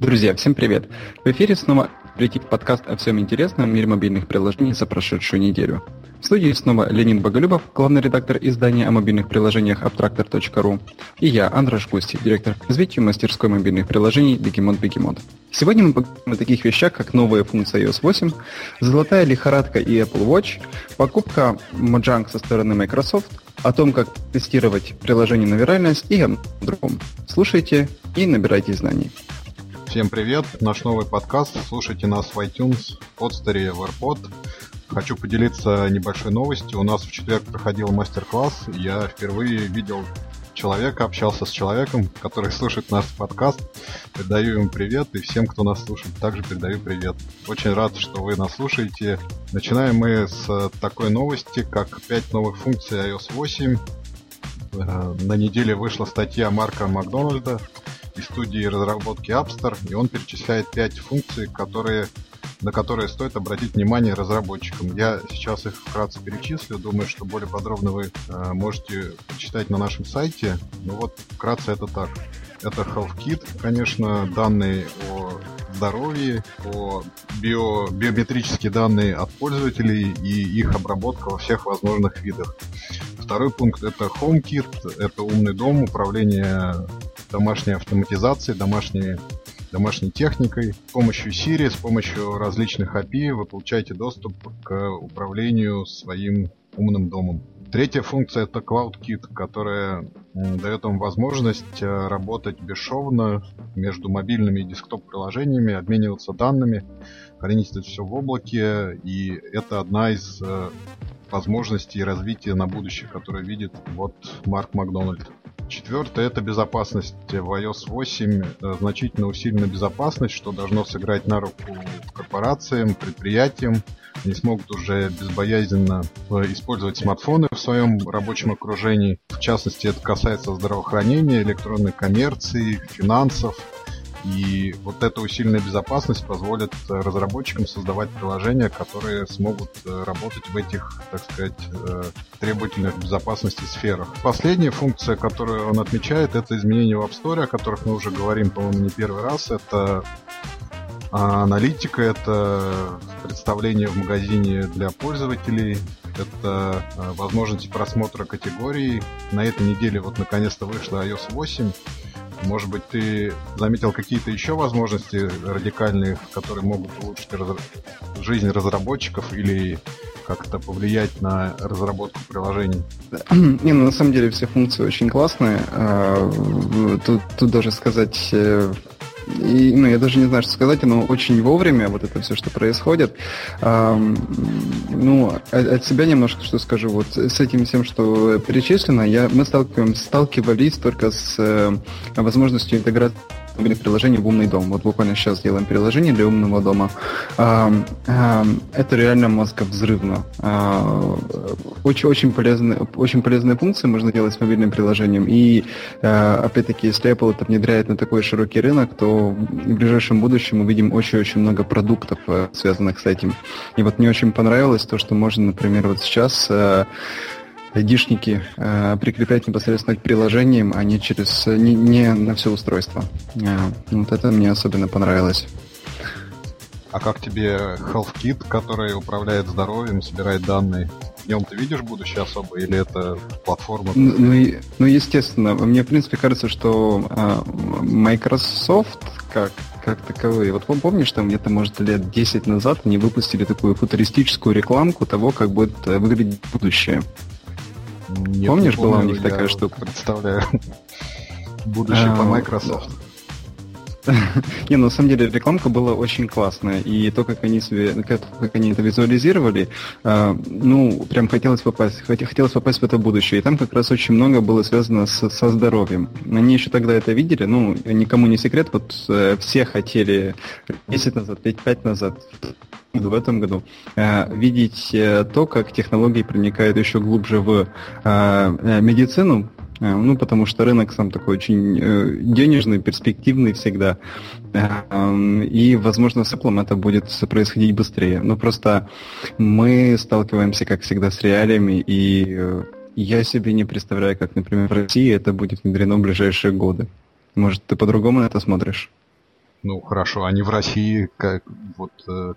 Друзья, всем привет! В эфире снова прийти подкаст о всем интересном в мире мобильных приложений за прошедшую неделю. В студии снова Ленин Боголюбов, главный редактор издания о мобильных приложениях Abtractor.ru, и я, Андраш Густи, директор развития мастерской мобильных приложений Бегемот Бегемот. Сегодня мы поговорим о таких вещах, как новые функции iOS 8, золотая лихорадка и Apple Watch, покупка Mojang со стороны Microsoft, о том, как тестировать приложение на виральность и о другом. Слушайте и набирайте знаний. Всем привет! Наш новый подкаст. Слушайте нас в iTunes, подстере, в AirPod. Хочу поделиться небольшой новостью. У нас в четверг проходил мастер-класс. Я впервые видел человека, общался с человеком, который слушает наш подкаст. Передаю ему привет, и всем, кто нас слушает, также передаю привет. Очень рад, что вы нас слушаете. Начинаем мы с такой новости, как 5 новых функций iOS 8. Э, на неделе вышла статья Марка Макдональда, из студии разработки App Store, и он перечисляет 5 функций, которые, на которые стоит обратить внимание разработчикам. Я сейчас их вкратце перечислю, думаю, что более подробно вы э, можете почитать на нашем сайте. Ну вот, вкратце это так. Это Health Kit, конечно, данные о здоровье, о био, биометрические данные от пользователей и их обработка во всех возможных видах. Второй пункт это HomeKit, это умный дом, управление домашней автоматизацией, домашней, домашней техникой. С помощью Siri, с помощью различных API вы получаете доступ к управлению своим умным домом. Третья функция это CloudKit, которая дает вам возможность э, работать бесшовно между мобильными и десктоп-приложениями, обмениваться данными, хранить это все в облаке, и это одна из э, возможностей развития на будущее, которое видит вот Марк Макдональд. Четвертое это безопасность. В iOS 8 э, значительно усилена безопасность, что должно сыграть на руку корпорациям, предприятиям. Они смогут уже безбоязненно э, использовать смартфоны в своем рабочем окружении. В частности, это касается здравоохранения, электронной коммерции, финансов, и вот эта усиленная безопасность позволит э, разработчикам создавать приложения, которые смогут э, работать в этих, так сказать, э, требовательных безопасности сферах. Последняя функция, которую он отмечает, это изменения в App Store, о которых мы уже говорим, по-моему, не первый раз. Это а, аналитика, это представление в магазине для пользователей, это возможность просмотра категорий. На этой неделе вот наконец-то вышла iOS 8, может быть, ты заметил какие-то еще возможности радикальные, которые могут улучшить раз... жизнь разработчиков или как-то повлиять на разработку приложений? Не, ну, на самом деле все функции очень классные. А, тут, тут даже сказать э, и, ну, я даже не знаю, что сказать, но очень вовремя вот это все, что происходит. Эм, ну, от, себя немножко что скажу. Вот с этим всем, что перечислено, я, мы сталкиваемся, сталкивались только с э, возможностью интеграции мобильных приложений в умный дом. Вот буквально сейчас делаем приложение для умного дома. Это реально мозговзрывно. Очень-очень полезные, очень полезные функции можно делать с мобильным приложением. И опять-таки, если Apple это внедряет на такой широкий рынок, то в ближайшем будущем мы видим очень-очень много продуктов, э, связанных с этим. И вот мне очень понравилось то, что можно, например, вот сейчас э, айдишники э, прикреплять непосредственно к приложениям, а не через не, не на все устройство. Э, вот это мне особенно понравилось. А как тебе HealthKit, который управляет здоровьем, собирает данные? В нем ты видишь будущее особо или это платформа? Ну, ну, ну естественно. Мне, в принципе, кажется, что э, Microsoft как как таковые. Вот помнишь, там где-то, может, лет 10 назад они выпустили такую футуристическую рекламку того, как будет э, выглядеть будущее. Нет, Помнишь, помню, была у них такая штука? Представляю. Будущее по а, Microsoft. Не, ну, на самом деле рекламка была очень классная, и то, как они как, они это визуализировали, э, ну, прям хотелось попасть, хотелось попасть в это будущее, и там как раз очень много было связано со здоровьем. Они еще тогда это видели, ну, никому не секрет, вот э, все хотели 10 назад, 5, 5 назад, в этом году э, видеть э, то, как технологии проникают еще глубже в э, медицину, ну, потому что рынок сам такой очень денежный, перспективный всегда. И, возможно, с Apple это будет происходить быстрее. Но просто мы сталкиваемся, как всегда, с реалиями, и я себе не представляю, как, например, в России это будет внедрено в ближайшие годы. Может, ты по-другому на это смотришь? Ну, хорошо, они в России, как, вот, э,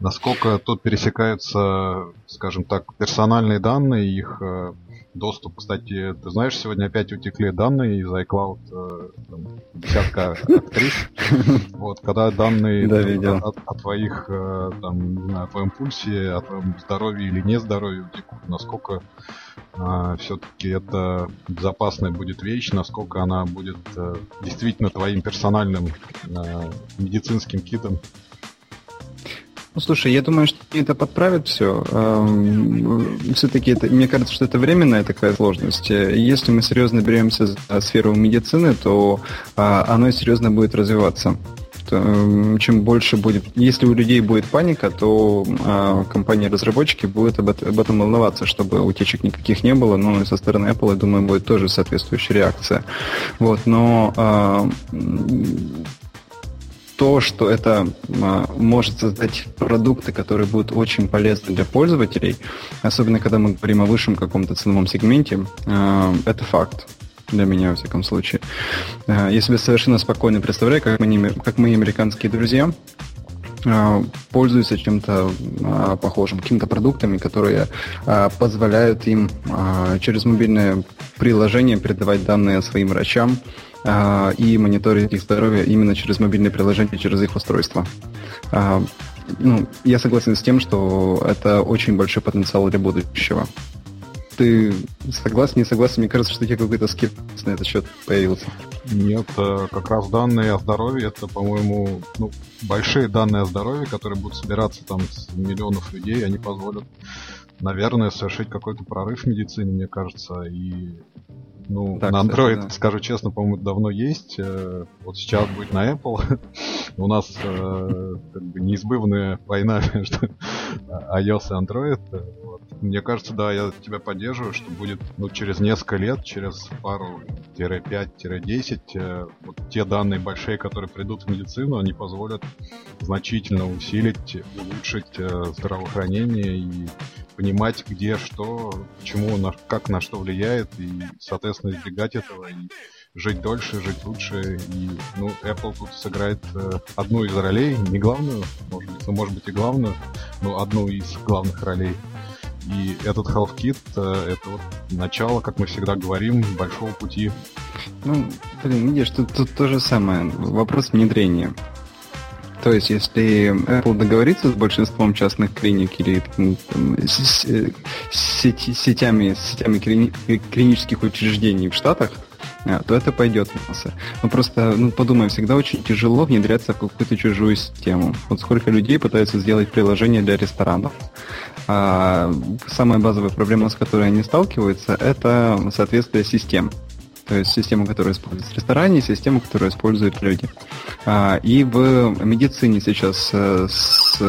насколько тут пересекаются, скажем так, персональные данные, их э, доступ. Кстати, ты знаешь, сегодня опять утекли данные из iCloud э, там, десятка актрис. Вот, когда данные да, видел. О, о твоих, э, там, не знаю, о твоем пульсе, о твоем здоровье или нездоровье утекут, насколько э, все-таки это безопасная будет вещь, насколько она будет э, действительно твоим персональным э, медицинским китом. Ну, слушай, я думаю, что это подправит все. Все-таки это, мне кажется, что это временная такая сложность. Если мы серьезно беремся за сферу медицины, то а, оно серьезно будет развиваться чем больше будет... Если у людей будет паника, то а, компании-разработчики будут об, об этом волноваться, чтобы утечек никаких не было. Ну и со стороны Apple, я думаю, будет тоже соответствующая реакция. Вот, но а, то, что это а, может создать продукты, которые будут очень полезны для пользователей, особенно когда мы говорим о высшем каком-то ценовом сегменте, а, это факт для меня, во всяком случае. А, я себе совершенно спокойно представляю, как, мы, как мои американские друзья пользуются чем-то похожим, какими-то продуктами, которые позволяют им через мобильное приложение передавать данные своим врачам, а, и мониторить их здоровье именно через мобильные приложения, через их устройство. А, ну, я согласен с тем, что это очень большой потенциал для будущего. Ты согласен, не согласен? Мне кажется, что у тебя какой-то скепсис на этот счет появился. Нет, э, как раз данные о здоровье, это, по-моему, ну, большие данные о здоровье, которые будут собираться там с миллионов людей, они позволят, наверное, совершить какой-то прорыв в медицине, мне кажется, и ну, так, на Android, да. скажу честно, по-моему, давно есть. Э, вот сейчас будет на Apple. У нас э, как бы неизбывная война между iOS и Android. Вот. Мне кажется, да, я тебя поддерживаю, что будет ну, через несколько лет, через пару-5-10, э, вот те данные большие, которые придут в медицину, они позволят значительно усилить, улучшить здравоохранение и понимать, где что, почему, на, как на что влияет, и, соответственно, избегать этого, и жить дольше, жить лучше. И, ну, Apple тут сыграет э, одну из ролей, не главную, может быть, ну, может быть и главную, но одну из главных ролей. И этот Half Kit э, это вот начало, как мы всегда говорим, большого пути. Ну, блин, видишь, тут, тут то же самое. Вопрос внедрения. То есть, если Apple договорится с большинством частных клиник или там, с, сети, сетями, сетями клинических учреждений в Штатах, а, то это пойдет в массы. Но просто, ну, подумай, всегда очень тяжело внедряться в какую-то чужую систему. Вот сколько людей пытаются сделать приложение для ресторанов. А самая базовая проблема, с которой они сталкиваются, это соответствие систем. То есть система, которая используется в ресторане, и система, которую используют люди. А, и в медицине сейчас э, с,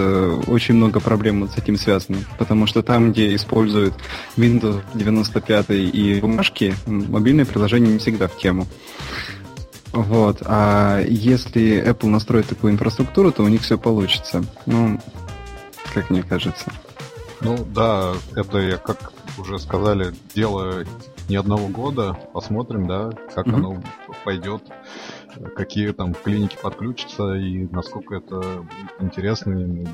очень много проблем с этим связано, потому что там, где используют Windows 95 и бумажки, мобильное приложение не всегда в тему. Вот. А если Apple настроит такую инфраструктуру, то у них все получится. Ну, как мне кажется. Ну да, это, как уже сказали, дело не одного года. Посмотрим, да, как mm-hmm. оно пойдет, какие там клиники подключатся и насколько это будет интересно. И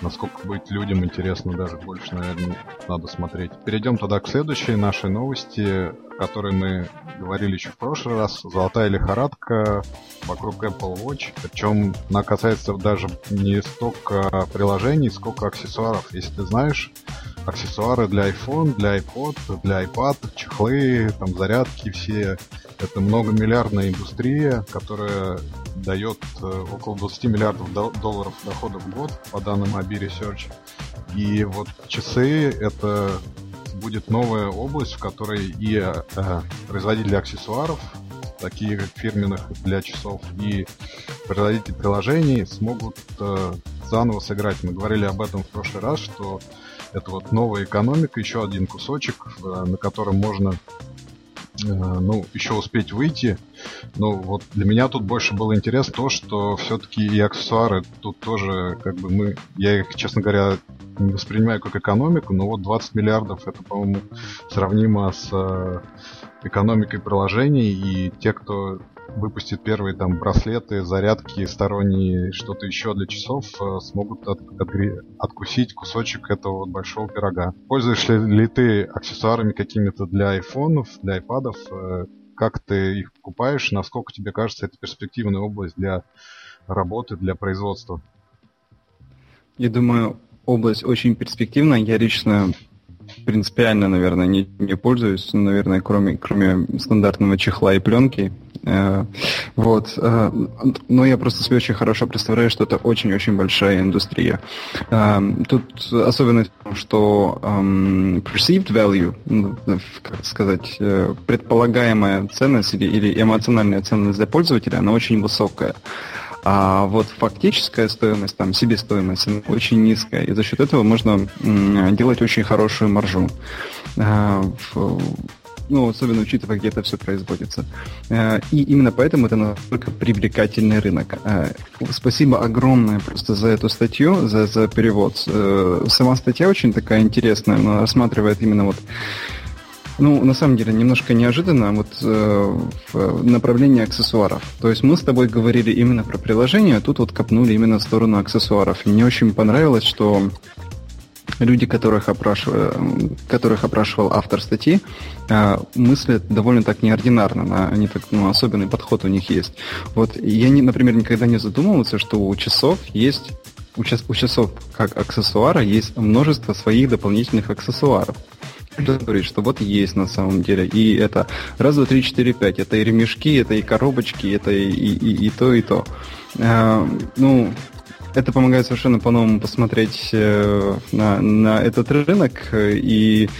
насколько будет людям интересно, даже больше, наверное, надо смотреть. Перейдем тогда к следующей нашей новости, о которой мы говорили еще в прошлый раз. Золотая лихорадка вокруг Apple Watch. Причем она касается даже не столько приложений, сколько аксессуаров. Если ты знаешь, аксессуары для iPhone, для iPod, для iPad, чехлы, там зарядки все. Это многомиллиардная индустрия, которая дает э, около 20 миллиардов долларов доходов в год, по данным Abi Research. И вот часы — это будет новая область, в которой и э, производители аксессуаров, такие как фирменных для часов, и производители приложений смогут э, заново сыграть. Мы говорили об этом в прошлый раз, что это вот новая экономика, еще один кусочек, э, на котором можно Э, ну, еще успеть выйти. Но вот для меня тут больше было интересно то, что все-таки и аксессуары тут тоже, как бы мы, я их, честно говоря, не воспринимаю как экономику, но вот 20 миллиардов это, по-моему, сравнимо с э, экономикой приложений, и те, кто выпустит первые там браслеты, зарядки, сторонние, что-то еще для часов, э, смогут от, от, откусить кусочек этого вот большого пирога. Пользуешься ли ты аксессуарами какими-то для айфонов, для айпадов? Э, как ты их покупаешь? Насколько тебе кажется это перспективная область для работы, для производства? Я думаю, область очень перспективная. Я лично принципиально, наверное, не, не пользуюсь, наверное, кроме, кроме стандартного чехла и пленки. Э, вот. Э, но я просто себе очень хорошо представляю, что это очень-очень большая индустрия. Э, тут особенность что эм, perceived value, ну, как сказать, предполагаемая ценность или, эмоциональная ценность для пользователя, она очень высокая. А вот фактическая стоимость, там, себестоимость, очень низкая. И за счет этого можно делать очень хорошую маржу. А, ну, особенно учитывая, где это все производится. А, и именно поэтому это настолько привлекательный рынок. А, спасибо огромное просто за эту статью, за, за перевод. Э, сама статья очень такая интересная, она рассматривает именно вот ну, на самом деле, немножко неожиданно вот э, в направлении аксессуаров. То есть мы с тобой говорили именно про приложение, а тут вот копнули именно в сторону аксессуаров. И мне очень понравилось, что люди, которых, опрашивал, которых опрашивал автор статьи, э, мыслят довольно так неординарно, они так, ну, особенный подход у них есть. Вот я, не, например, никогда не задумывался, что у часов есть у, час, у часов как аксессуара есть множество своих дополнительных аксессуаров говорит, что вот есть на самом деле. И это раз, два, три, четыре, пять. Это и ремешки, это и коробочки, это и, и, и, и то, и то. А, ну, это помогает совершенно по-новому посмотреть э, на, на этот рынок. И,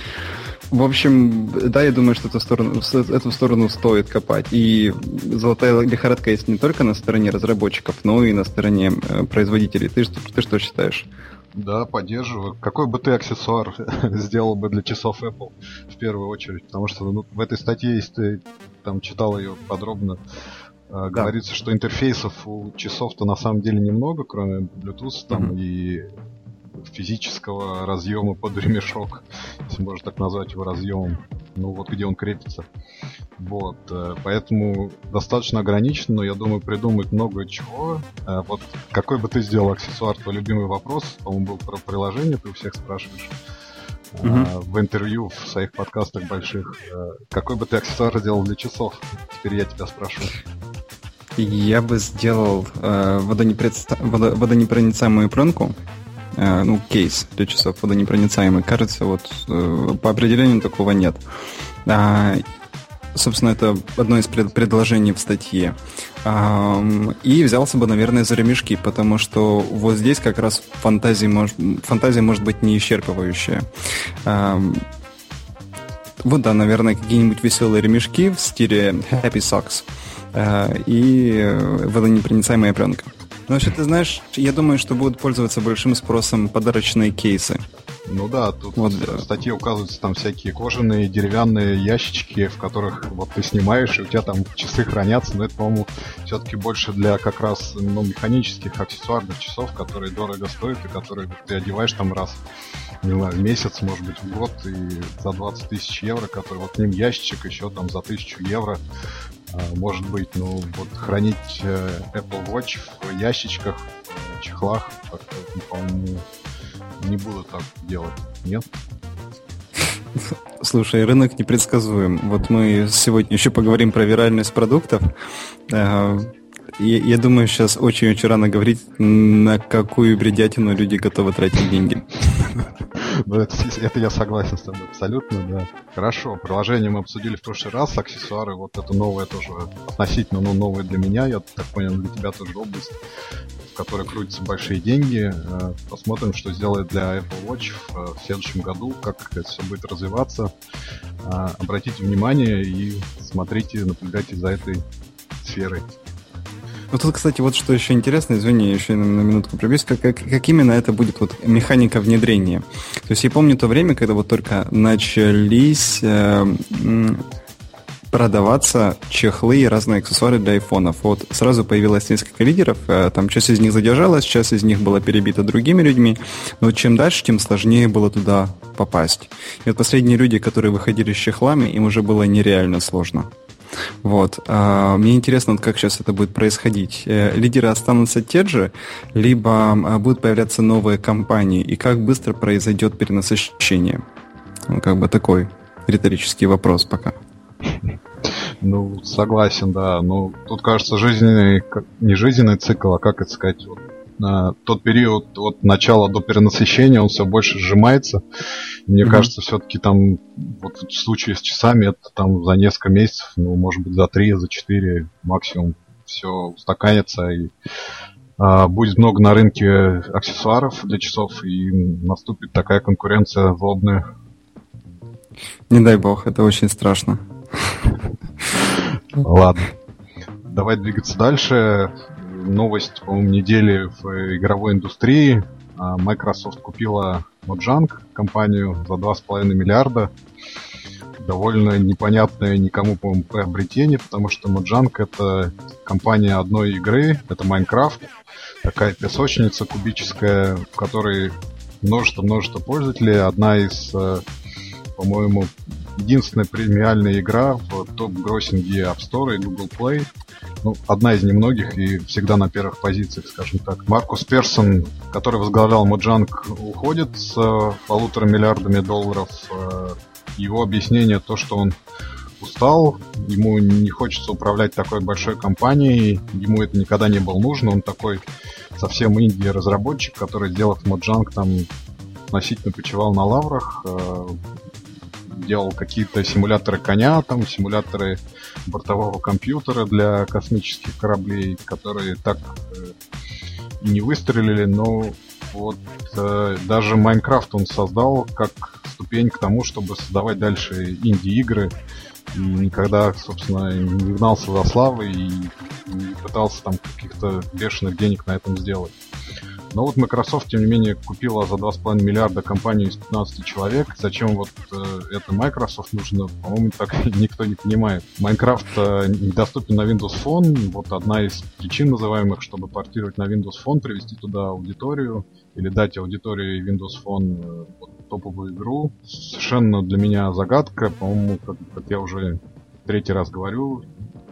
в общем, да, я думаю, что эту сторону, эту сторону стоит копать. И золотая лихорадка есть не только на стороне разработчиков, но и на стороне э, производителей. Ты, ты что считаешь? Да, поддерживаю. Какой бы ты аксессуар сделал бы для часов Apple в первую очередь? Потому что ну, в этой статье, если ты там читал ее подробно, э, да. говорится, что интерфейсов у часов-то на самом деле немного, кроме Bluetooth там mm-hmm. и физического разъема под ремешок, если можно так назвать его разъемом, ну вот где он крепится. Вот, э, поэтому достаточно ограничено, но я думаю, придумать много чего. Э, вот какой бы ты сделал аксессуар, твой любимый вопрос, по-моему, был про приложение, ты у всех спрашиваешь. Uh-huh. в интервью в своих подкастах больших. Какой бы ты аксессуар сделал для часов? Теперь я тебя спрашиваю. Я бы сделал э, водонепроницаемую пленку, э, ну, кейс для часов водонепроницаемый. Кажется, вот э, по определению такого нет. А, собственно, это одно из пред предложений в статье. И взялся бы, наверное, за ремешки, потому что вот здесь как раз фантазия, мож... фантазия может быть не исчерпывающая. Вот, да, наверное, какие-нибудь веселые ремешки в стиле Happy Socks а, и водонепроницаемая пленка. Ну, вообще, ты знаешь, я думаю, что будут пользоваться большим спросом подарочные кейсы. Ну да, тут вот, в статье указываются там всякие кожаные, деревянные ящички, в которых вот ты снимаешь, и у тебя там часы хранятся, но это, по-моему, все-таки больше для как раз ну, механических аксессуарных часов, которые дорого стоят и которые ты одеваешь там раз не знаю, в месяц, может быть, в год, и за 20 тысяч евро, который вот к ним ящичек еще там за тысячу евро, может быть, ну, вот хранить э, Apple Watch в ящичках, в чехлах, по-моему, не буду так делать, нет? Слушай, рынок непредсказуем. Вот мы сегодня еще поговорим про виральность продуктов. Я, я думаю, сейчас очень-очень рано говорить, на какую бредятину люди готовы тратить деньги. Ну, это, я согласен с тобой абсолютно, да. Хорошо, приложение мы обсудили в прошлый раз, аксессуары, вот это новое тоже относительно, но новое для меня, я так понял, для тебя тоже область, в которой крутятся большие деньги. Э, посмотрим, что сделает для Apple Watch в, э, следующем году, как это все будет развиваться. Э, обратите внимание и смотрите, наблюдайте за этой сферой. Вот тут, кстати, вот что еще интересно, извини, еще на, на минутку пробьюсь, как, как, как именно это будет вот механика внедрения. То есть я помню то время, когда вот только начались э, продаваться чехлы и разные аксессуары для айфонов. Вот сразу появилось несколько лидеров, э, там часть из них задержалась, часть из них была перебита другими людьми, но чем дальше, тем сложнее было туда попасть. И вот последние люди, которые выходили с чехлами, им уже было нереально сложно. Вот. А, мне интересно, как сейчас это будет происходить. Э, лидеры останутся те же, либо а, будут появляться новые компании, и как быстро произойдет перенасыщение? Ну, как бы такой риторический вопрос пока. Ну, согласен, да. Ну, тут кажется жизненный, не жизненный цикл, а как это сказать, вот, тот период от начала до перенасыщения он все больше сжимается. Мне mm-hmm. кажется, все-таки там вот в случае с часами это там за несколько месяцев, ну, может быть, за три, за четыре максимум все устаканится и а, будет много на рынке аксессуаров для часов и наступит такая конкуренция злобная. Не дай бог, это очень страшно. Ладно. Давай двигаться дальше. Новость, по-моему, недели в игровой индустрии. А, Microsoft купила Mojang, компанию, за 2,5 миллиарда. Довольно непонятное никому, по-моему, приобретение, потому что Mojang это компания одной игры, это Minecraft. Такая песочница кубическая, в которой множество-множество пользователей. Одна из, э, по-моему, единственная премиальная игра в топ-гроссинге App Store и Google Play. Ну, одна из немногих и всегда на первых позициях, скажем так. Маркус Персон, который возглавлял Mojang, уходит с э, полутора миллиардами долларов. Э, его объяснение то, что он устал, ему не хочется управлять такой большой компанией, ему это никогда не было нужно, он такой совсем инди-разработчик, который, сделав Mojang, там относительно почивал на лаврах, э, делал какие-то симуляторы коня, там симуляторы бортового компьютера для космических кораблей, которые так э, и не выстрелили, но вот э, даже Майнкрафт он создал как ступень к тому, чтобы создавать дальше инди-игры. И никогда, собственно, не гнался за славой и не пытался там каких-то бешеных денег на этом сделать. Но вот Microsoft, тем не менее, купила за 2,5 миллиарда компанию из 15 человек. Зачем вот э, это Microsoft нужно, по-моему, так никто не понимает. Minecraft э, недоступен на Windows Phone. Вот одна из причин называемых, чтобы портировать на Windows Phone, привести туда аудиторию или дать аудитории Windows Phone э, вот, топовую игру. Совершенно для меня загадка. По-моему, как, как я уже третий раз говорю,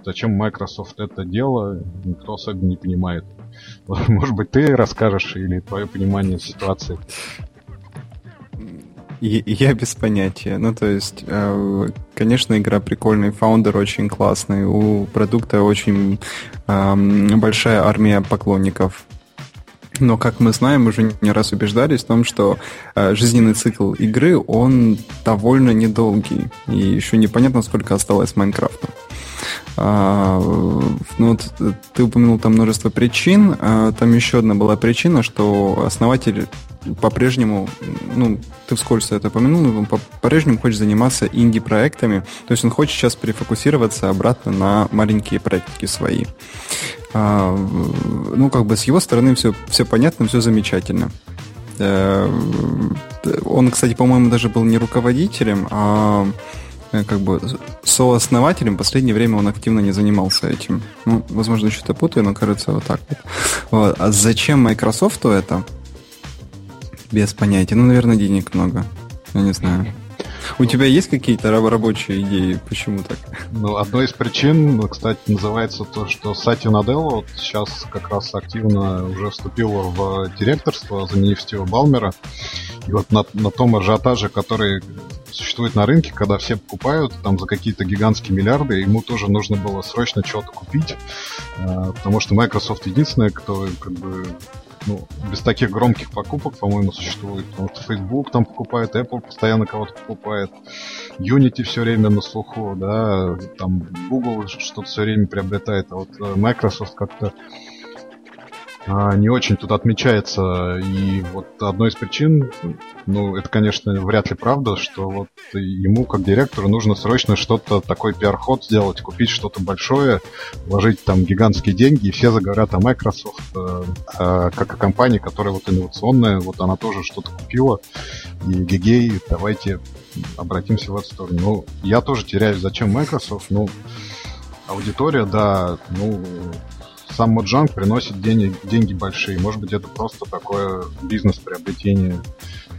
зачем Microsoft это дело, никто особенно не понимает. Может быть, ты расскажешь или твое понимание ситуации? Я без понятия. Ну, то есть, э, конечно, игра прикольная, фаундер очень классный, у продукта очень большая армия поклонников. Но, как мы знаем, уже не раз убеждались в том, что э, жизненный цикл игры, он довольно недолгий. И еще непонятно, сколько осталось Майнкрафту. А, ну, вот ты упомянул там множество причин. А, там еще одна была причина, что основатель по-прежнему, ну, ты вскользь это упомянул, но по-прежнему хочет заниматься инди-проектами. То есть он хочет сейчас перефокусироваться обратно на маленькие проекты свои. А, ну, как бы с его стороны все, все понятно, все замечательно. Э, он, кстати, по-моему, даже был не руководителем, а Э, как бы сооснователем. В последнее время он активно не занимался этим. Ну, возможно, что-то путаю, но кажется вот так вот. вот. А зачем Microsoft это? Без понятия. Ну, наверное, денег много. Я не знаю. У тебя есть какие-то рабочие идеи? Почему так? Ну, одной из причин, кстати, называется то, что Сати Наделла вот сейчас как раз активно уже вступила в директорство, заменив Стива Балмера. И вот на, на том ажиотаже, который существует на рынке, когда все покупают там за какие-то гигантские миллиарды, ему тоже нужно было срочно что-то купить, э, потому что Microsoft единственная, кто как бы ну, без таких громких покупок, по-моему, существует. Потому что Facebook там покупает, Apple постоянно кого-то покупает, Unity все время на слуху, да, там Google что-то все время приобретает, а вот э, Microsoft как-то не очень тут отмечается. И вот одной из причин, ну, это, конечно, вряд ли правда, что вот ему, как директору, нужно срочно что-то, такой пиар-ход сделать, купить что-то большое, вложить там гигантские деньги, и все заговорят о Microsoft, э, э, как о компании, которая вот инновационная, вот она тоже что-то купила, и гигей, давайте обратимся в эту сторону. Ну, я тоже теряюсь, зачем Microsoft, ну, аудитория, да, ну, сам Моджанг приносит денег, деньги большие. Может быть, это просто такое бизнес-приобретение.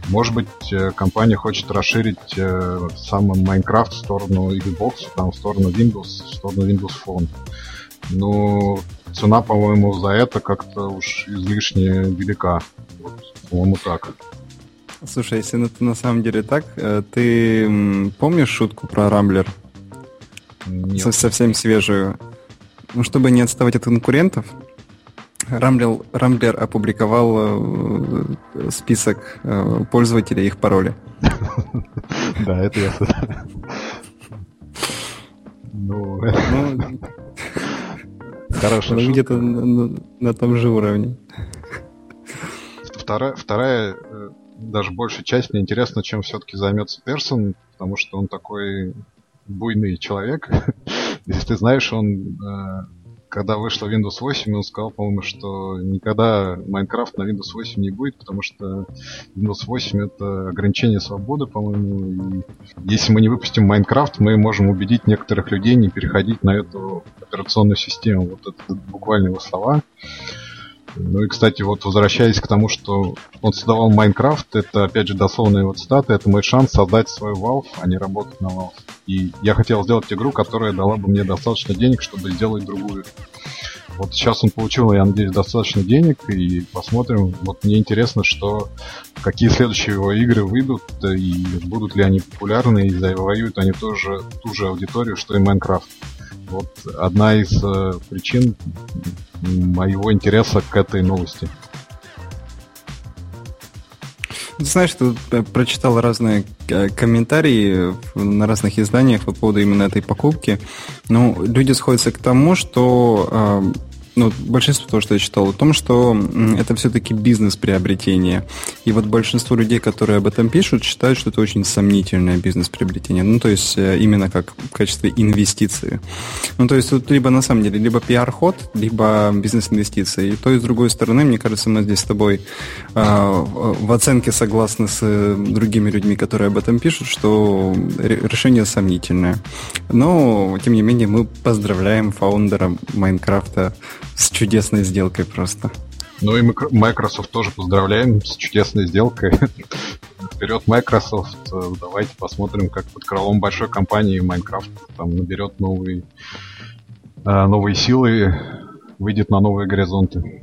Может быть, э, компания хочет расширить э, сам Minecraft в сторону Xbox, там, в сторону Windows, в сторону Windows Phone. Но цена, по-моему, за это как-то уж излишне велика. Вот, по-моему, так. Слушай, если это на самом деле так, э, ты помнишь шутку про Рамблер? Нет. Совсем свежую. Ну, чтобы не отставать от конкурентов, Рамблер, Рамблер опубликовал э, список э, пользователей их пароли. Да, это я Ну, ну хорошо. Ну, где-то на том же уровне. Вторая, вторая, э, даже большая часть мне интересно, чем все-таки займется Персон, потому что он такой буйный человек. Если ты знаешь, он когда вышла Windows 8, он сказал, по-моему, что никогда Minecraft на Windows 8 не будет, потому что Windows 8 это ограничение свободы, по-моему. И если мы не выпустим Minecraft, мы можем убедить некоторых людей не переходить на эту операционную систему. Вот это буквально его слова. Ну и, кстати, вот возвращаясь к тому, что он создавал Майнкрафт, это, опять же, дословная его цитата, это мой шанс создать свою Valve, а не работать на Valve. И я хотел сделать игру, которая дала бы мне достаточно денег, чтобы сделать другую. Вот сейчас он получил, я надеюсь, достаточно денег, и посмотрим. Вот мне интересно, что какие следующие его игры выйдут, и будут ли они популярны, и завоюют они тоже ту же аудиторию, что и Майнкрафт. Вот одна из э, причин моего интереса к этой новости. Знаешь, ты э, прочитал разные э, комментарии на разных изданиях по поводу именно этой покупки. Ну, люди сходятся к тому, что э, ну, большинство того, что я читал, о том, что это все-таки бизнес-приобретение. И вот большинство людей, которые об этом пишут, считают, что это очень сомнительное бизнес-приобретение. Ну, то есть э, именно как в качестве инвестиции. Ну, то есть тут либо на самом деле либо пиар-ход, либо бизнес-инвестиции. И то, и с другой стороны, мне кажется, мы здесь с тобой э, в оценке согласны с э, другими людьми, которые об этом пишут, что решение сомнительное. Но, тем не менее, мы поздравляем фаундера Майнкрафта с чудесной сделкой просто. Ну и Microsoft тоже поздравляем с чудесной сделкой. Вперед, Microsoft. Давайте посмотрим, как под крылом большой компании Minecraft там наберет новые, э, новые силы, выйдет на новые горизонты.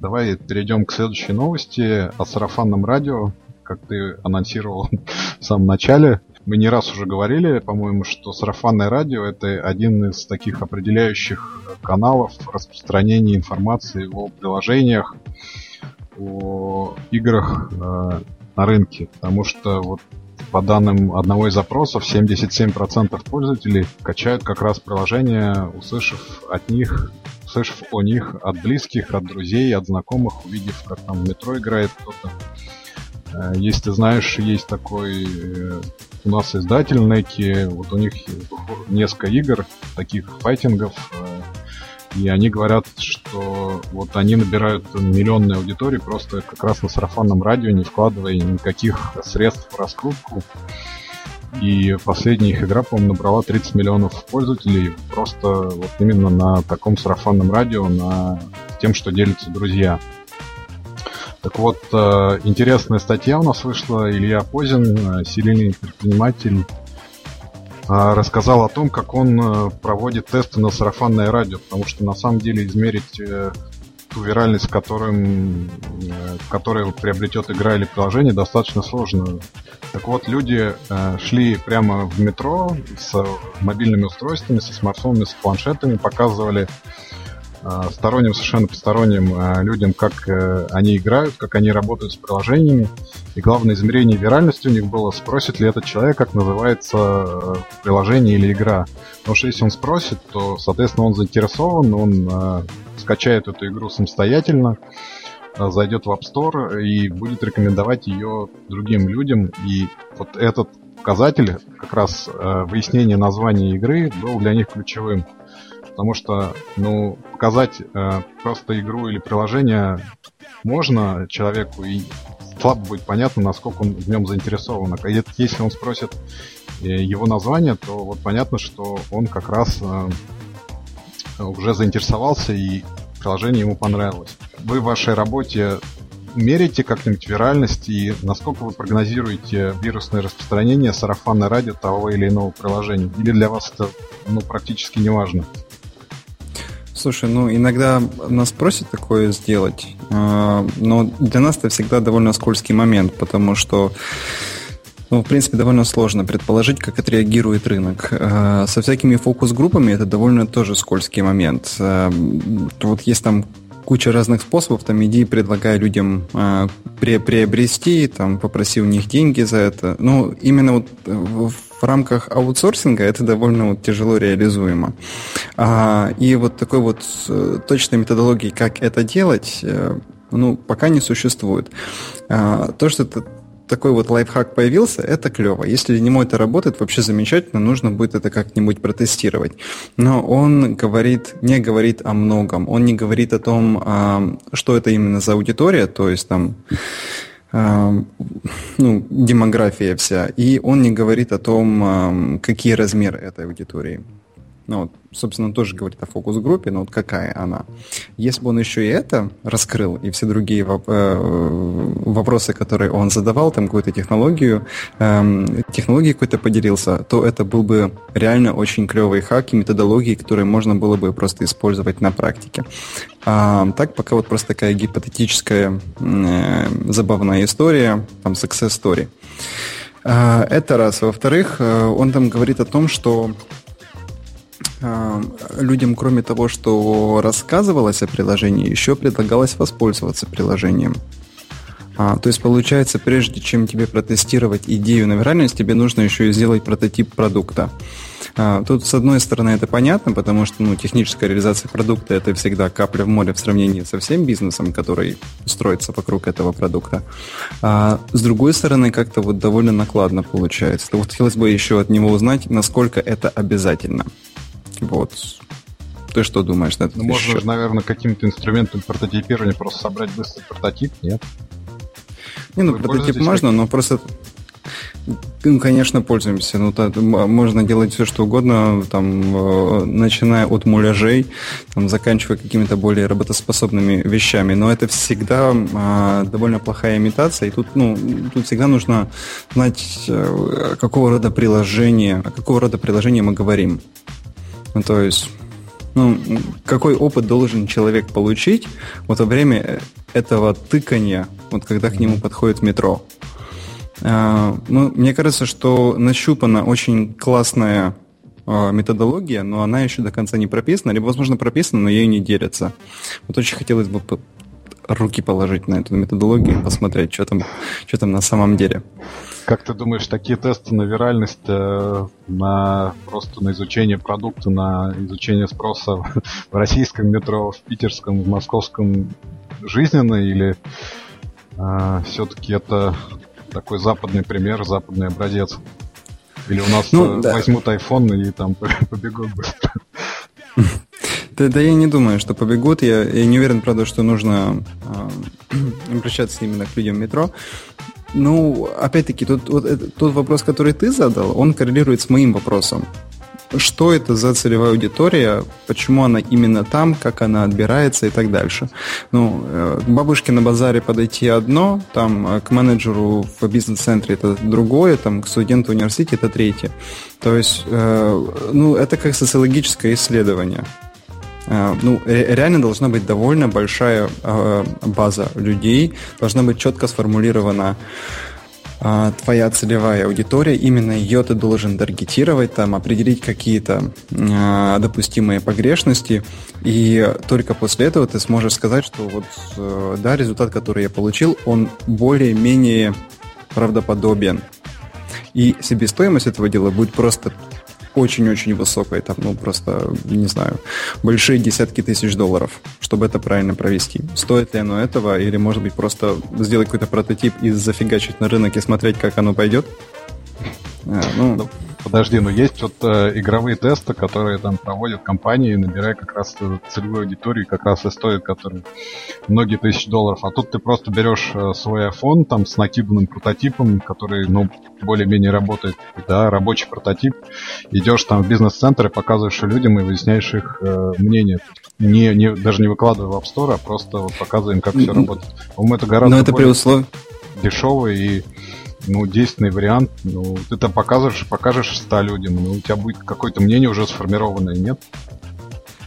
Давай перейдем к следующей новости о сарафанном радио. Как ты анонсировал в самом начале, мы не раз уже говорили, по-моему, что сарафанное радио это один из таких определяющих каналов распространения информации о приложениях, о играх э, на рынке. Потому что вот по данным одного из запросов, 77% пользователей качают как раз приложения, услышав от них, услышав о них от близких, от друзей, от знакомых, увидев, как там в метро играет кто-то. Э, если ты знаешь, есть такой э, у нас издатель Неки, вот у них несколько игр, таких файтингов, э, и они говорят, что вот они набирают миллионные аудитории просто как раз на сарафанном радио, не вкладывая никаких средств в раскрутку. И последняя их игра, по-моему, набрала 30 миллионов пользователей просто вот именно на таком сарафанном радио, на тем, что делятся друзья. Так вот, э, интересная статья у нас вышла. Илья Позин, э, серийный предприниматель, э, рассказал о том, как он проводит тесты на сарафанное радио, потому что на самом деле измерить ту виральность, которым, которую приобретет игра или приложение, достаточно сложно. Так вот, люди шли прямо в метро с мобильными устройствами, со смартфонами, с планшетами, показывали сторонним, совершенно посторонним э, людям, как э, они играют, как они работают с приложениями. И главное измерение виральности у них было, спросит ли этот человек, как называется приложение или игра. Потому что если он спросит, то, соответственно, он заинтересован, он скачает эту игру самостоятельно, зайдет в App Store и будет рекомендовать ее другим людям. И вот этот показатель, как раз выяснение названия игры, был для них ключевым. Потому что, ну, показать э, просто игру или приложение можно человеку, и слабо будет понятно, насколько он в нем заинтересован. А если он спросит э, его название, то вот понятно, что он как раз э, уже заинтересовался и приложение ему понравилось. Вы в вашей работе меряете как-нибудь виральность и насколько вы прогнозируете вирусное распространение сарафанной радио того или иного приложения? Или для вас это ну, практически не важно? Слушай, ну иногда нас просят такое сделать, а, но для нас это всегда довольно скользкий момент, потому что ну, в принципе, довольно сложно предположить, как отреагирует рынок. А, со всякими фокус-группами это довольно тоже скользкий момент. А, вот есть там куча разных способов, там иди предлагай людям э, приобрести, там попроси у них деньги за это. Ну, именно вот в, в рамках аутсорсинга это довольно вот тяжело реализуемо. А, и вот такой вот э, точной методологии, как это делать, э, ну, пока не существует. А, то, что это такой вот лайфхак появился, это клево. Если Немо это работает, вообще замечательно, нужно будет это как-нибудь протестировать. Но он говорит, не говорит о многом. Он не говорит о том, а, что это именно за аудитория, то есть там а, ну, демография вся, и он не говорит о том, а, какие размеры этой аудитории. Ну, вот, собственно, тоже говорит о фокус-группе, но вот какая она. Если бы он еще и это раскрыл, и все другие воп- э, вопросы, которые он задавал, там какую-то технологию, э, технологией какой-то поделился, то это был бы реально очень клевый хак и методологии, которые можно было бы просто использовать на практике. А так пока вот просто такая гипотетическая э, забавная история, там success story. А, это раз. Во-вторых, э, он там говорит о том, что людям, кроме того, что рассказывалось о приложении, еще предлагалось воспользоваться приложением. А, то есть получается, прежде чем тебе протестировать идею на виральность, тебе нужно еще и сделать прототип продукта. А, тут, с одной стороны, это понятно, потому что ну, техническая реализация продукта это всегда капля в море в сравнении со всем бизнесом, который строится вокруг этого продукта. А с другой стороны, как-то вот довольно накладно получается. Вот хотелось бы еще от него узнать, насколько это обязательно. Вот. Ты что думаешь на этот Ну, можно же, наверное, каким-то инструментом прототипирования просто собрать быстрый прототип, нет? Не, ну, Вы прототип можно, но просто ну, конечно, пользуемся. Ну, так, можно делать все, что угодно, там, э, начиная от муляжей, там, заканчивая какими-то более работоспособными вещами. Но это всегда э, довольно плохая имитация. И тут, ну, тут всегда нужно знать, э, какого рода приложение, о какого рода приложение мы говорим. Ну, то есть, ну, какой опыт должен человек получить вот во время этого тыкания, вот когда к нему подходит метро. А, ну, мне кажется, что нащупана очень классная а, методология, но она еще до конца не прописана, либо, возможно, прописана, но ею не делятся. Вот очень хотелось бы руки положить на эту методологию и посмотреть, что там, что там на самом деле. Как ты думаешь, такие тесты на виральность, э, на просто на изучение продукта, на изучение спроса в российском метро, в питерском, в московском жизненно или э, все-таки это такой западный пример, западный образец? Или у нас ну, э, да. возьмут iPhone и там побегут быстро? Да, да я не думаю, что побегут. Я, я не уверен, правда, что нужно э, обращаться именно к людям в метро. Ну, опять-таки, тот, вот, тот вопрос, который ты задал, он коррелирует с моим вопросом. Что это за целевая аудитория, почему она именно там, как она отбирается и так дальше. Ну, э, к бабушке на базаре подойти одно, там э, к менеджеру в бизнес-центре это другое, там к студенту в университете это третье. То есть, э, ну, это как социологическое исследование. Э, ну, реально должна быть довольно большая э, база людей, должна быть четко сформулирована э, твоя целевая аудитория, именно ее ты должен таргетировать, там, определить какие-то допустимые погрешности, и только после этого ты сможешь сказать, что вот, да, результат, который я получил, он более-менее правдоподобен. И себестоимость этого дела будет просто очень-очень высокой, там, ну, просто, не знаю, большие десятки тысяч долларов, чтобы это правильно провести. Стоит ли оно этого, или, может быть, просто сделать какой-то прототип и зафигачить на рынок и смотреть, как оно пойдет? А, ну, ну, Подожди, но есть вот э, игровые тесты, которые там проводят компании, набирая как раз целевую аудиторию, как раз и стоит, которые многие тысячи долларов. А тут ты просто берешь э, свой iPhone там с накиданным прототипом, который, ну, более-менее работает, да, рабочий прототип, идешь там в бизнес-центр и показываешь людям и выясняешь их э, мнение. Не, не, даже не выкладывая в App Store, а просто вот показываем, как все работает. По-моему, это гораздо Но это при условии... дешевый и ну, действенный вариант. Ну, ты там показываешь, покажешь 100 людям, ну, у тебя будет какое-то мнение уже сформированное, нет?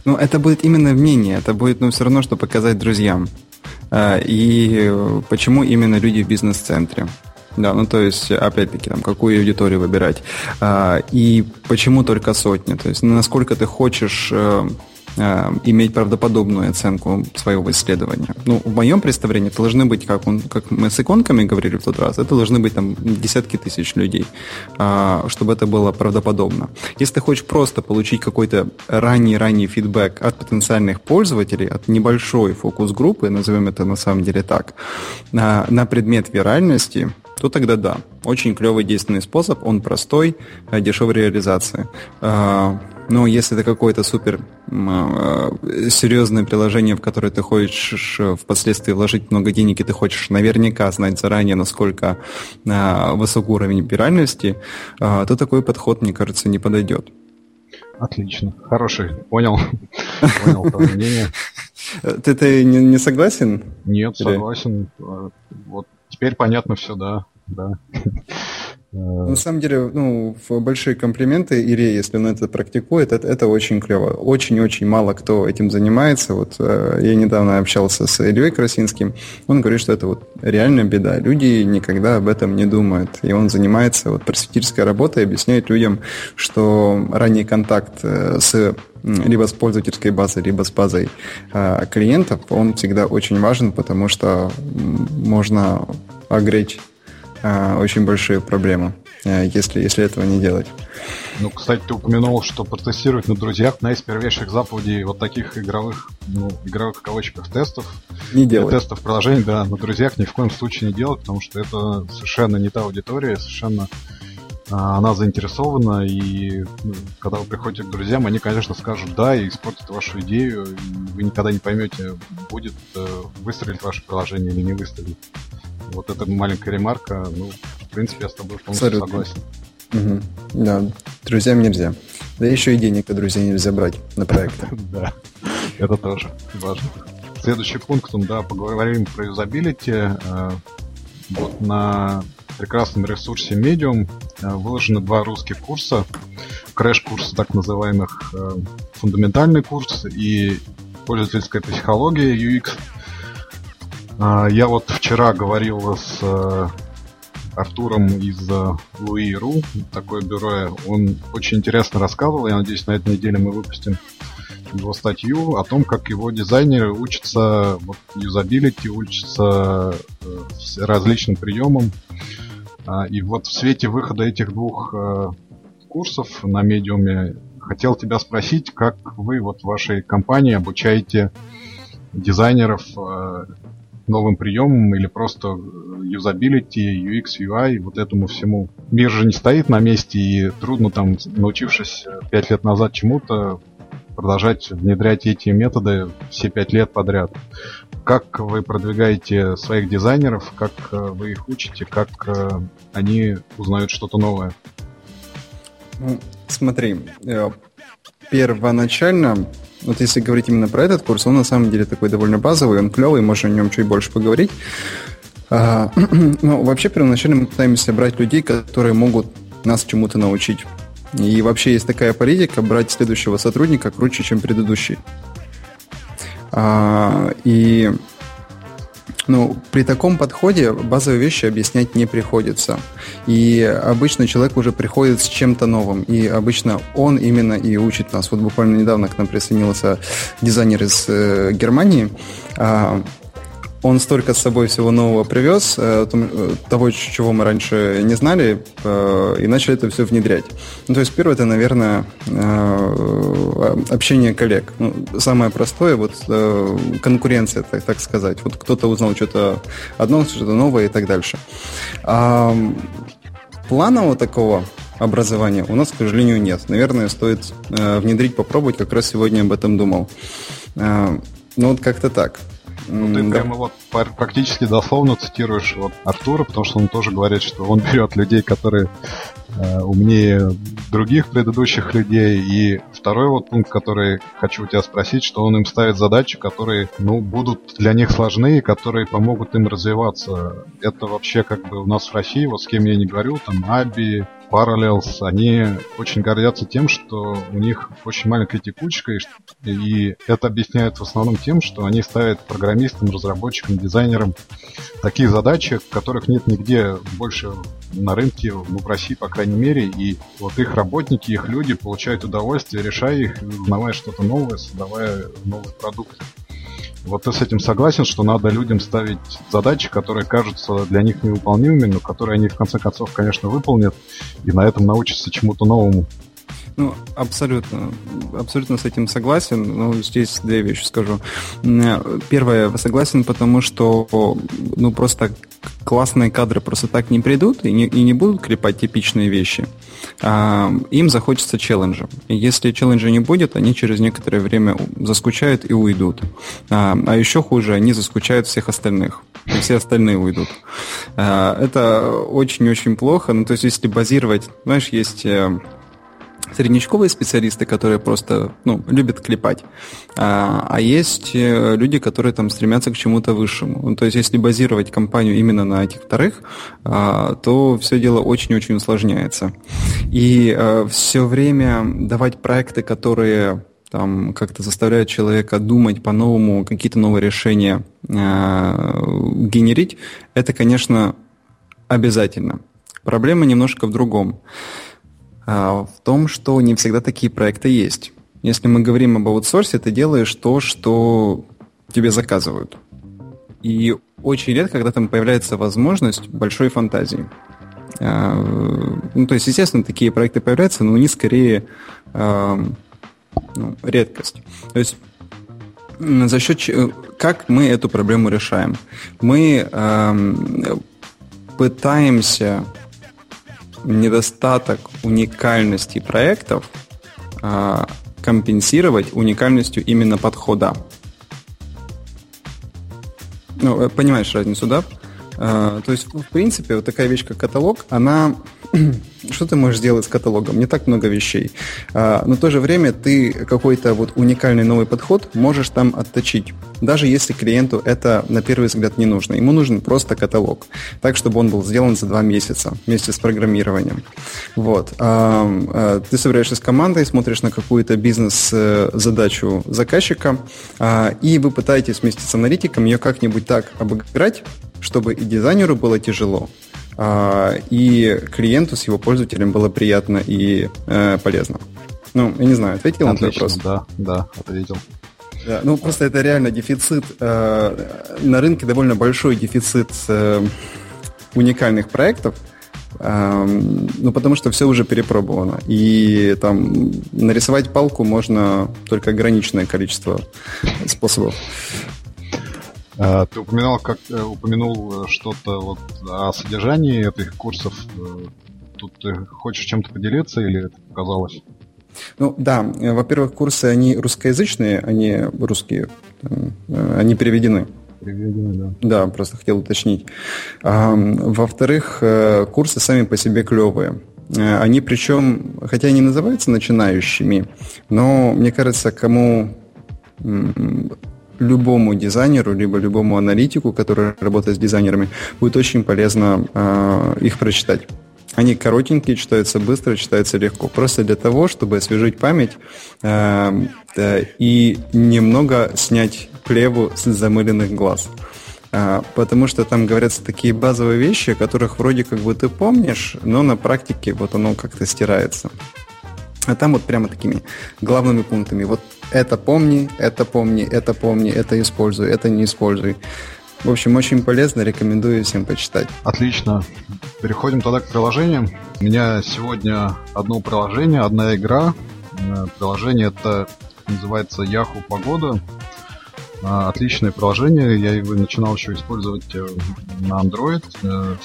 Ну, это будет именно мнение, это будет, ну, все равно, что показать друзьям. А, и почему именно люди в бизнес-центре? Да, ну то есть, опять-таки, там, какую аудиторию выбирать. А, и почему только сотни? То есть, насколько ты хочешь э, иметь правдоподобную оценку своего исследования. Ну, в моем представлении это должны быть, как, он, как мы с иконками говорили в тот раз, это должны быть там десятки тысяч людей, э, чтобы это было правдоподобно. Если ты хочешь просто получить какой-то ранний-ранний фидбэк от потенциальных пользователей, от небольшой фокус-группы, назовем это на самом деле так, э, на предмет виральности, то тогда да. Очень клевый действенный способ, он простой, э, дешевой реализации. Э, но если это какое-то супер э, серьезное приложение, в которое ты хочешь впоследствии вложить много денег, и ты хочешь наверняка знать заранее, насколько высок уровень пиральности, то такой подход, мне кажется, не подойдет. Отлично. Хороший. Понял. Понял твое мнение. Ты, ты не, не согласен? Нет, Или... согласен. Вот Теперь понятно все, да. да. На самом деле, ну, большие комплименты Ире, если он это практикует, это, это очень клево. Очень-очень мало кто этим занимается. Вот э, я недавно общался с Ильей Красинским, он говорит, что это вот реальная беда. Люди никогда об этом не думают. И он занимается вот просветительской работой, объясняет людям, что ранний контакт э, с либо с пользовательской базой, либо с базой э, клиентов, он всегда очень важен, потому что можно огреть э, очень большие проблемы, э, если, если этого не делать. Ну, кстати, ты упомянул, что протестировать на друзьях одна из первейших заповедей вот таких игровых, ну, игровых в кавычках тестов. Не делать. Тестов приложений, да, на друзьях ни в коем случае не делать, потому что это совершенно не та аудитория, совершенно а, она заинтересована, и ну, когда вы приходите к друзьям, они, конечно, скажут да и испортят вашу идею, и вы никогда не поймете, будет э, выстрелить ваше приложение или не выстрелит. Вот эта маленькая ремарка, ну, в принципе, я с тобой полностью Абсолютно. согласен. Угу. Да, друзьям нельзя. Да еще и денег у друзей нельзя брать на проекты. Да, это тоже важно. Следующий пункт, да, поговорим про юзабилити. Э, вот на прекрасном ресурсе Medium э, выложены два русских курса. Крэш-курсы так называемых, э, фундаментальный курс и пользовательская психология UX. Э, я вот вчера говорил с Артуром из Луи.ру, такое бюро. Он очень интересно рассказывал. Я надеюсь, на этой неделе мы выпустим его статью о том, как его дизайнеры учатся вот, юзабилити, учатся э, различным приемам. А, и вот в свете выхода этих двух э, курсов на медиуме хотел тебя спросить, как вы вот в вашей компании обучаете дизайнеров э, новым приемам или просто юзабилити, UX, UI, вот этому всему. Мир же не стоит на месте, и трудно там, научившись пять лет назад чему-то, продолжать внедрять эти методы все пять лет подряд. Как вы продвигаете своих дизайнеров, как э, вы их учите, как э, они узнают что-то новое? Ну, смотри, э, первоначально, вот если говорить именно про этот курс, он на самом деле такой довольно базовый, он клевый, можно о нем чуть больше поговорить. А, ну, вообще, первоначально мы пытаемся брать людей, которые могут нас чему-то научить. И вообще есть такая политика брать следующего сотрудника круче, чем предыдущий. А, и ну, при таком подходе базовые вещи объяснять не приходится. И обычно человек уже приходит с чем-то новым. И обычно он именно и учит нас. Вот буквально недавно к нам присоединился дизайнер из э, Германии. А, он столько с собой всего нового привез, э, э, того, чего мы раньше не знали, э, и начали это все внедрять. Ну, то есть, первое, это, наверное, общение коллег. Ну, самое простое, вот конкуренция, так, так сказать. Вот кто-то узнал что-то одно, что-то новое и так дальше. А планового такого образования у нас, к сожалению, нет. Наверное, стоит внедрить, попробовать. Как раз сегодня об этом думал. Ну вот как-то так. Ну, ты прямо вот практически дословно цитируешь вот Артура, потому что он тоже говорит, что он берет людей, которые э, умнее других предыдущих людей. И второй вот пункт, который хочу у тебя спросить, что он им ставит задачи, которые, ну, будут для них сложны и которые помогут им развиваться. Это вообще как бы у нас в России, вот с кем я не говорю, там Аби, Parallels, они очень гордятся тем, что у них очень маленькая текучка, и, и это объясняет в основном тем, что они ставят программистам, разработчикам, дизайнерам такие задачи, которых нет нигде больше на рынке, ну, в России, по крайней мере, и вот их работники, их люди получают удовольствие, решая их, узнавая что-то новое, создавая новые продукты. Вот ты с этим согласен, что надо людям ставить задачи, которые кажутся для них невыполнимыми, но которые они в конце концов, конечно, выполнят и на этом научатся чему-то новому. Ну, абсолютно. Абсолютно с этим согласен. Но ну, здесь две вещи скажу. Первое, согласен, потому что ну, просто классные кадры просто так не придут и не, и не будут клепать типичные вещи. Им захочется челленджа. И если челленджа не будет, они через некоторое время заскучают и уйдут. А, а еще хуже, они заскучают всех остальных. И все остальные уйдут. А, это очень-очень плохо. Ну, то есть, если базировать, знаешь, есть среднячковые специалисты, которые просто ну, любят клепать, а, а есть э, люди, которые там стремятся к чему-то высшему. Ну, то есть, если базировать компанию именно на этих вторых, а, то все дело очень-очень усложняется. И а, э, все время давать проекты, которые там как-то заставляют человека думать по-новому, какие-то новые решения э, генерить, это, конечно, обязательно. Проблема немножко в другом. А, в том, что не всегда такие проекты есть. Если мы говорим об аутсорсе, ты делаешь то, что тебе заказывают. И очень редко, когда там появляется возможность большой фантазии. А, ну, то есть, естественно, такие проекты появляются, но они скорее а, ну, редкость. То есть за счет как мы эту проблему решаем? Мы пытаемся недостаток уникальности проектов а, компенсировать уникальностью именно подхода. Ну, э, понимаешь разницу, да? А, то есть, в принципе, вот такая вещь, как каталог, она что ты можешь сделать с каталогом? Не так много вещей. А, но в то же время ты какой-то вот уникальный новый подход можешь там отточить. Даже если клиенту это на первый взгляд не нужно. Ему нужен просто каталог. Так, чтобы он был сделан за два месяца вместе с программированием. Вот. А, а, ты собираешься с командой, смотришь на какую-то бизнес-задачу заказчика, и вы пытаетесь вместе с аналитиком ее как-нибудь так обыграть, чтобы и дизайнеру было тяжело, и клиенту с его пользователем было приятно и э, полезно. Ну, я не знаю, ответил на этот вопрос? Да, да, ответил. Да, ну, просто это реально дефицит. Э, на рынке довольно большой дефицит э, уникальных проектов, ну, потому что все уже перепробовано. И там нарисовать палку можно только ограниченное количество способов. А, ты упоминал, как э, упомянул э, что-то вот о содержании этих курсов. Э, тут ты хочешь чем-то поделиться или это показалось? Ну да, во-первых, курсы они русскоязычные, они русские, они переведены. Переведены, да. Да, просто хотел уточнить. Во-вторых, курсы сами по себе клевые. Они причем, хотя они называются начинающими, но мне кажется, кому любому дизайнеру, либо любому аналитику, который работает с дизайнерами, будет очень полезно э, их прочитать. Они коротенькие, читаются быстро, читаются легко. Просто для того, чтобы освежить память э, да, и немного снять плеву с замыленных глаз. А, потому что там говорятся такие базовые вещи, которых вроде как бы ты помнишь, но на практике вот оно как-то стирается. А там вот прямо такими главными пунктами. Вот это помни, это помни, это помни, это используй, это не используй. В общем, очень полезно, рекомендую всем почитать. Отлично. Переходим тогда к приложениям. У меня сегодня одно приложение, одна игра. Э, приложение это называется Yahoo Погода. Э, отличное приложение. Я его начинал еще использовать э, на Android.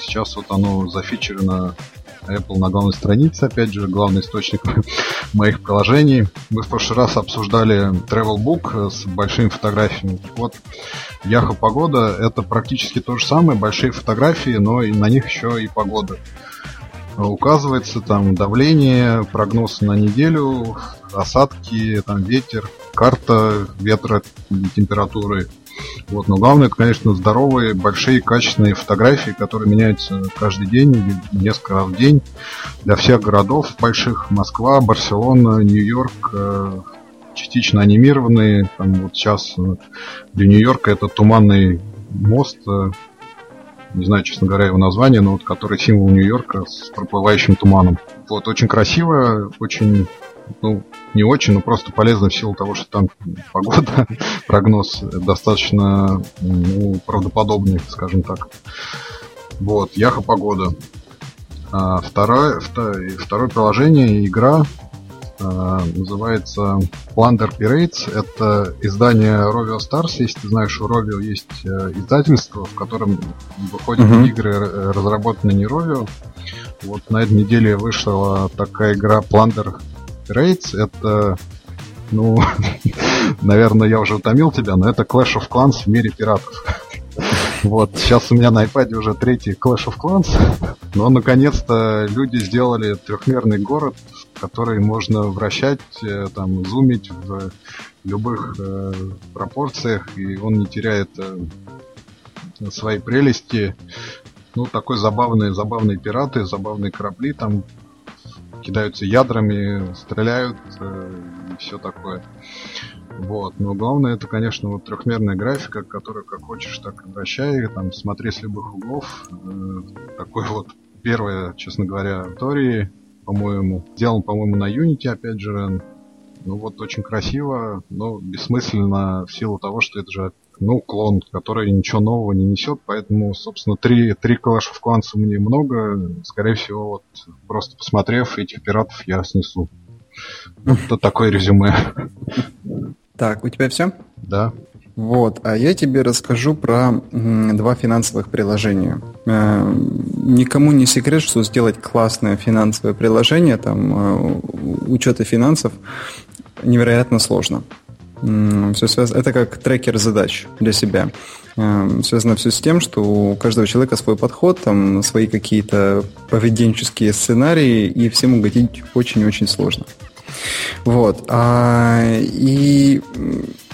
Сейчас вот оно зафичерено Apple на главной странице, опять же, главный источник моих приложений. Мы в прошлый раз обсуждали Travel Book с большими фотографиями. Вот Яха Погода это практически то же самое, большие фотографии, но и на них еще и погода. Указывается там давление, прогноз на неделю, осадки, там ветер, карта ветра, температуры. Вот, но главное, это, конечно, здоровые, большие, качественные фотографии, которые меняются каждый день, несколько раз в день для всех городов больших. Москва, Барселона, Нью-Йорк, э, частично анимированные. Там вот сейчас э, для Нью-Йорка это туманный мост, э, не знаю, честно говоря, его название, но вот который символ Нью-Йорка с проплывающим туманом. Вот, очень красиво, очень ну, не очень, но просто полезно в силу того, что там погода, прогноз достаточно ну, правдоподобный, скажем так. Вот, Яха погода. А, второе, второе, второе приложение, игра, а, называется Plunder Pirates. Это издание Rovio Stars. Если ты знаешь, у Rovio есть э, издательство, в котором выходят uh-huh. игры, разработанные не Rovio. Вот на этой неделе вышла такая игра Plunder Raids это, ну, наверное, я уже утомил тебя, но это Clash of Clans в мире пиратов. Вот, сейчас у меня на iPad уже третий Clash of Clans, но наконец-то люди сделали трехмерный город, который можно вращать, э, там, зумить в любых э, пропорциях, и он не теряет э, своей прелести. Ну, такой забавные, забавные пираты, забавные корабли там кидаются ядрами, стреляют э, и все такое. Вот. Но главное это, конечно, вот трехмерная графика, которую как хочешь, так и вращай, там смотри с любых углов. Э, такой вот первая, честно говоря, истории, по-моему. Сделан, по-моему, на Unity, опять же. Ну вот очень красиво, но бессмысленно в силу того, что это же ну, клон, который ничего нового не несет, поэтому, собственно, три, три Clash of Clans мне много. Скорее всего, вот просто посмотрев этих пиратов, я снесу. Это такое резюме. Так, у тебя все? Да. Вот, а я тебе расскажу про два финансовых приложения. Э, никому не секрет, что сделать классное финансовое приложение, там, э, учета финансов, невероятно сложно. Все связано, это как трекер задач для себя. Эм, связано все с тем, что у каждого человека свой подход, там свои какие-то поведенческие сценарии, и всем угодить очень-очень сложно. Вот. А, и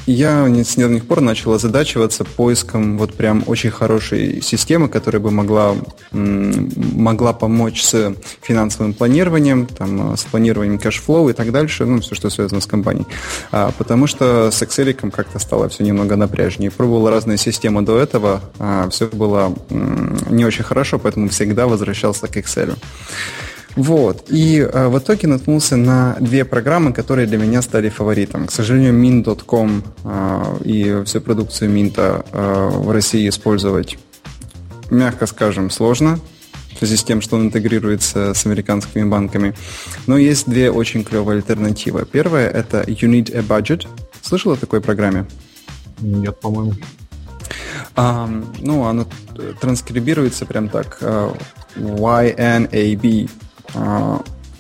я с недавних пор начал озадачиваться поиском вот прям очень хорошей системы, которая бы могла, могла помочь с финансовым планированием, там, с планированием cash flow и так дальше, ну, все, что связано с компанией. А, потому что с Excel как-то стало все немного напряжнее. Пробовал разные системы до этого, а, все было не очень хорошо, поэтому всегда возвращался к Excel. Вот. И э, в итоге наткнулся на две программы, которые для меня стали фаворитом. К сожалению, Mint.com э, и всю продукцию Минта э, в России использовать, мягко скажем, сложно в связи с тем, что он интегрируется с американскими банками. Но есть две очень клевые альтернативы. Первая – это You Need a Budget. Слышал о такой программе? Нет, по-моему. А, ну, оно транскрибируется прям так. Uh, YNAB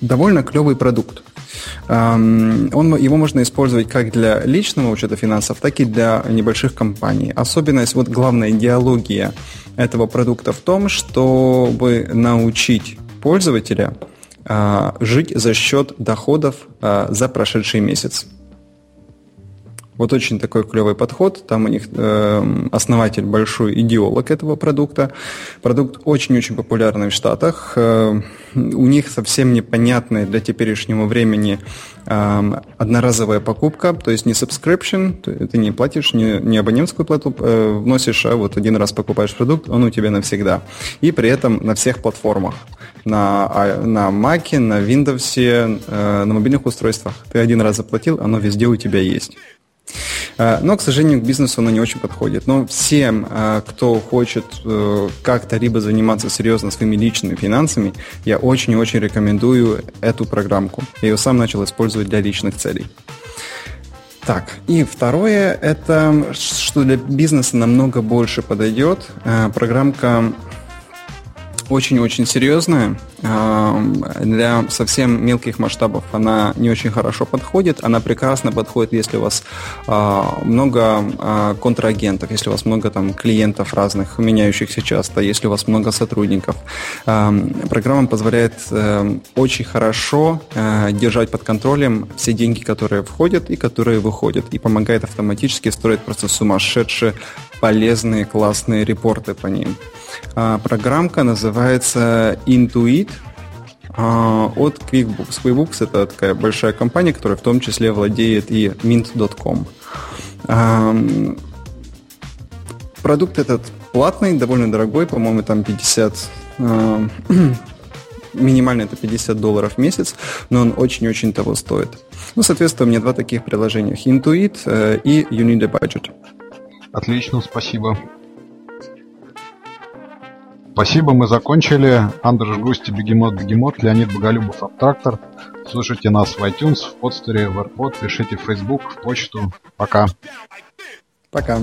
довольно клевый продукт. Он, его можно использовать как для личного учета финансов, так и для небольших компаний. Особенность, вот главная идеология этого продукта в том, чтобы научить пользователя а, жить за счет доходов а, за прошедший месяц. Вот очень такой клевый подход. Там у них э, основатель большой идеолог этого продукта. Продукт очень-очень популярный в Штатах. Э, у них совсем непонятная для теперешнего времени э, одноразовая покупка, то есть не subscription, ты не платишь, не, не абонентскую плату э, вносишь, а вот один раз покупаешь продукт, он у тебя навсегда. И при этом на всех платформах. На, а, на Mac, на Windows, э, на мобильных устройствах. Ты один раз заплатил, оно везде у тебя есть. Э, но, к сожалению, к бизнесу оно не очень подходит. Но всем, э, кто хочет э, как-то либо заниматься серьезно своими личными финансами, я очень и очень рекомендую эту программку. Я ее сам начал использовать для личных целей. Так, и второе, это что для бизнеса намного больше подойдет. Программка очень-очень серьезная. Для совсем мелких масштабов она не очень хорошо подходит. Она прекрасно подходит, если у вас а, много а, контрагентов, если у вас много там клиентов разных, меняющихся часто, если у вас много сотрудников. Программа позволяет э, очень хорошо э, держать под контролем все деньги, которые входят и которые выходят, и помогает автоматически строить просто сумасшедшие полезные, классные репорты по ним. А, программка называется Intuit а, от QuickBooks. QuickBooks это такая большая компания, которая в том числе владеет и Mint.com. А, продукт этот платный, довольно дорогой, по-моему, там 50 минимально это 50 долларов в месяц, но он очень-очень того стоит. Ну, соответственно, у меня два таких приложения. Intuit э, и You Need a Budget. Отлично, спасибо. Спасибо, мы закончили. Андреш Густи, Бегемот, Бегемот, Леонид Боголюбов, Абтрактор. Слушайте нас в iTunes, в подстере, в AirPod, пишите в Facebook, в почту. Пока. Пока.